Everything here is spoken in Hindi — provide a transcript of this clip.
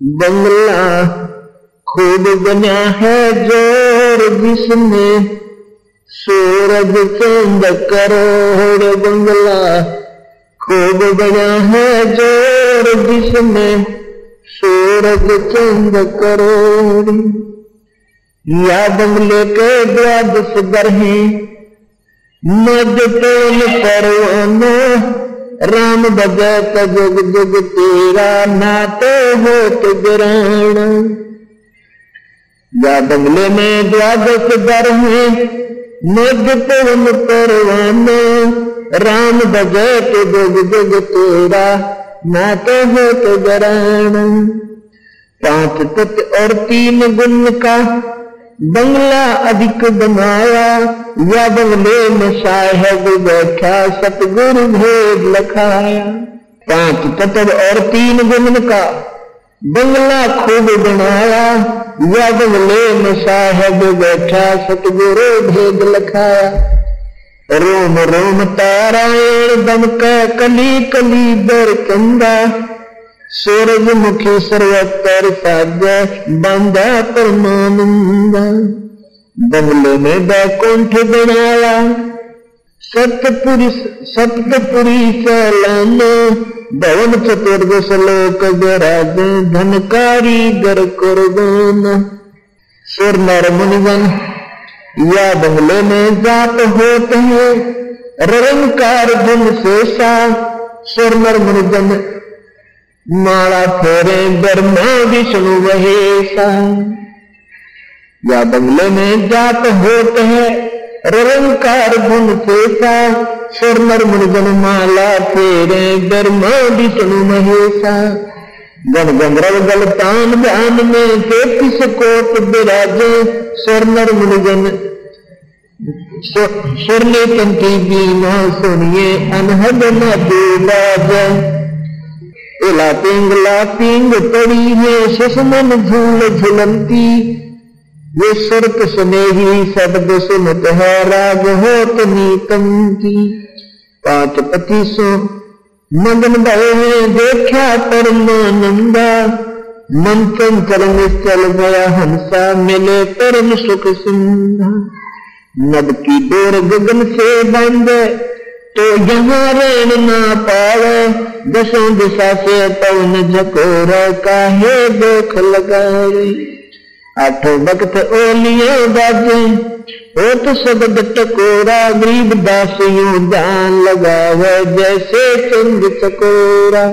बंगला खूब बना है ज़ोर जिसमें सूरज चंद करोड़ बंगला खूब बना है ज़ोर जिसमें सूरज चंद करोड़। या बंगले के द्वादश ग्रहे मध्य परवाना राम भगत जुग जुग तेरा नाते हो तो ग्रहण या बंगले में द्वादश दर है मध्य पवन परवाना। राम भगत जुग जुग तेरा नाते हो तो ग्रहण पाँच तत्व और तीन गुण का बंगला अधिक बनाया या बंगले में साहेब बैठा, सतगुरु भेद लखाया। पाँच तत्व और तीन गुण का, बंगला खूब बनाया। या बंगले में साहेब बैठा, सतगुरु भेद लखाया। रोम रोम तारायण दम का कली कली दर कंदा सूरजमुखी सर्वतर साध्य बांधा परमानंद बंगले में बैकुंठ बनाया सतपुरी सप्तपुरी चलाना भवन चतुर्दश लोक गराज धनकारी गर कुर्बान सुर नर मुनिगन या बंगले में जात होते हैं रंकार गुण शेषा सुर नर मुनिगन माला फेरे ब्रह्मा विष्णु वहेसा या बंगले में जात होते हैं रंकार गुण शेषा स्वर्णर मुर्गन माला फेरे ब्रह्मा विष्णु महेशा गण गंधर्व गलतान ध्यान में तैतीस कोट विराजे स्वर्णर मुर्गन स्वर्णे कंठी बीना सुनिए, अनहद न देवाज इला पिंगला पिंग पड़ी है सुषमन झूल झुलंती। ये सुरत स्नेही शब्द सुनत है राग होत नीतम की पाँच पति सो मगन भय है देखा परमानंदा मन चंचल निश्चल गया हंसा, मिले परम सुख सिंधा। नद की डोर गगन से बंद तो जहाँ रेण न पावे, दसों दिशा से पवन झकोर काहे देख लगाए। आठ वक्त ओलिया बाजे ओत तो शब्द टकोरा, गरीब दासियों दान लगावे जैसे चंद चकोरा।